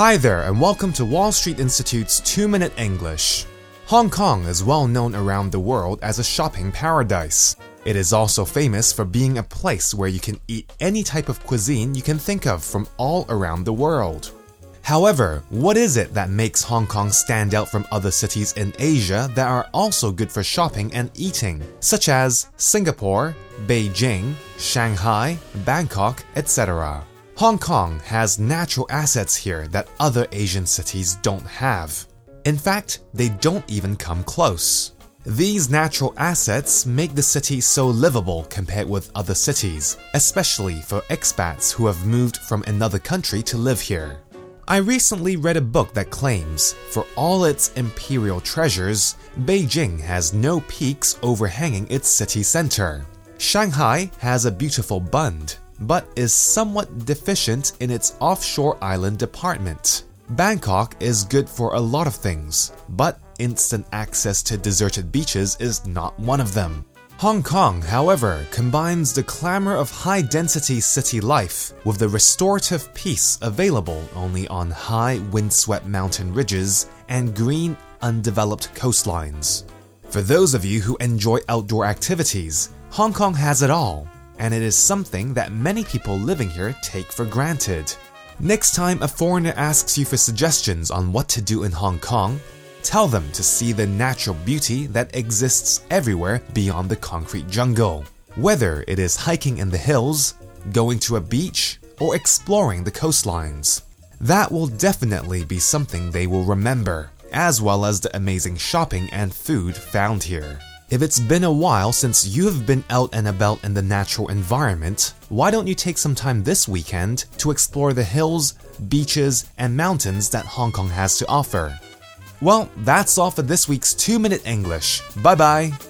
Hi there, and welcome to Wall Street Institute's 2 Minute English. Hong Kong is well known around the world as a shopping paradise. It is also famous for being a place where you can eat any type of cuisine you can think of from all around the world. However, what is it that makes Hong Kong stand out from other cities in Asia that are also good for shopping and eating, such as Singapore, Beijing, Shanghai, Bangkok, etc.? Hong Kong has natural assets here that other Asian cities don't have. In fact, they don't even come close. These natural assets make the city so livable compared with other cities, especially for expats who have moved from another country to live here. I recently read a book that claims, for all its imperial treasures, Beijing has no peaks overhanging its city center. Shanghai has a beautiful bund, but is somewhat deficient in its offshore island department. Bangkok is good for a lot of things, but instant access to deserted beaches is not one of them. Hong Kong, however, combines the clamor of high density city life with the restorative peace available only on high windswept mountain ridges and green, undeveloped coastlines. For those of you who enjoy outdoor activities, Hong Kong has it all and it is something that many people living here take for granted. Next time a foreigner asks you for suggestions on what to do in Hong Kong, tell them to see the natural beauty that exists everywhere beyond the concrete jungle. Whether it is hiking in the hills, going to a beach, or exploring the coastlines. That will definitely be something they will remember, as well as the amazing shopping and food found here. If it's been a while since you have been out and about in the natural environment, why don't you take some time this weekend to explore the hills, beaches, and mountains that Hong Kong has to offer? Well, that's all for this week's 2 Minute English. Bye bye!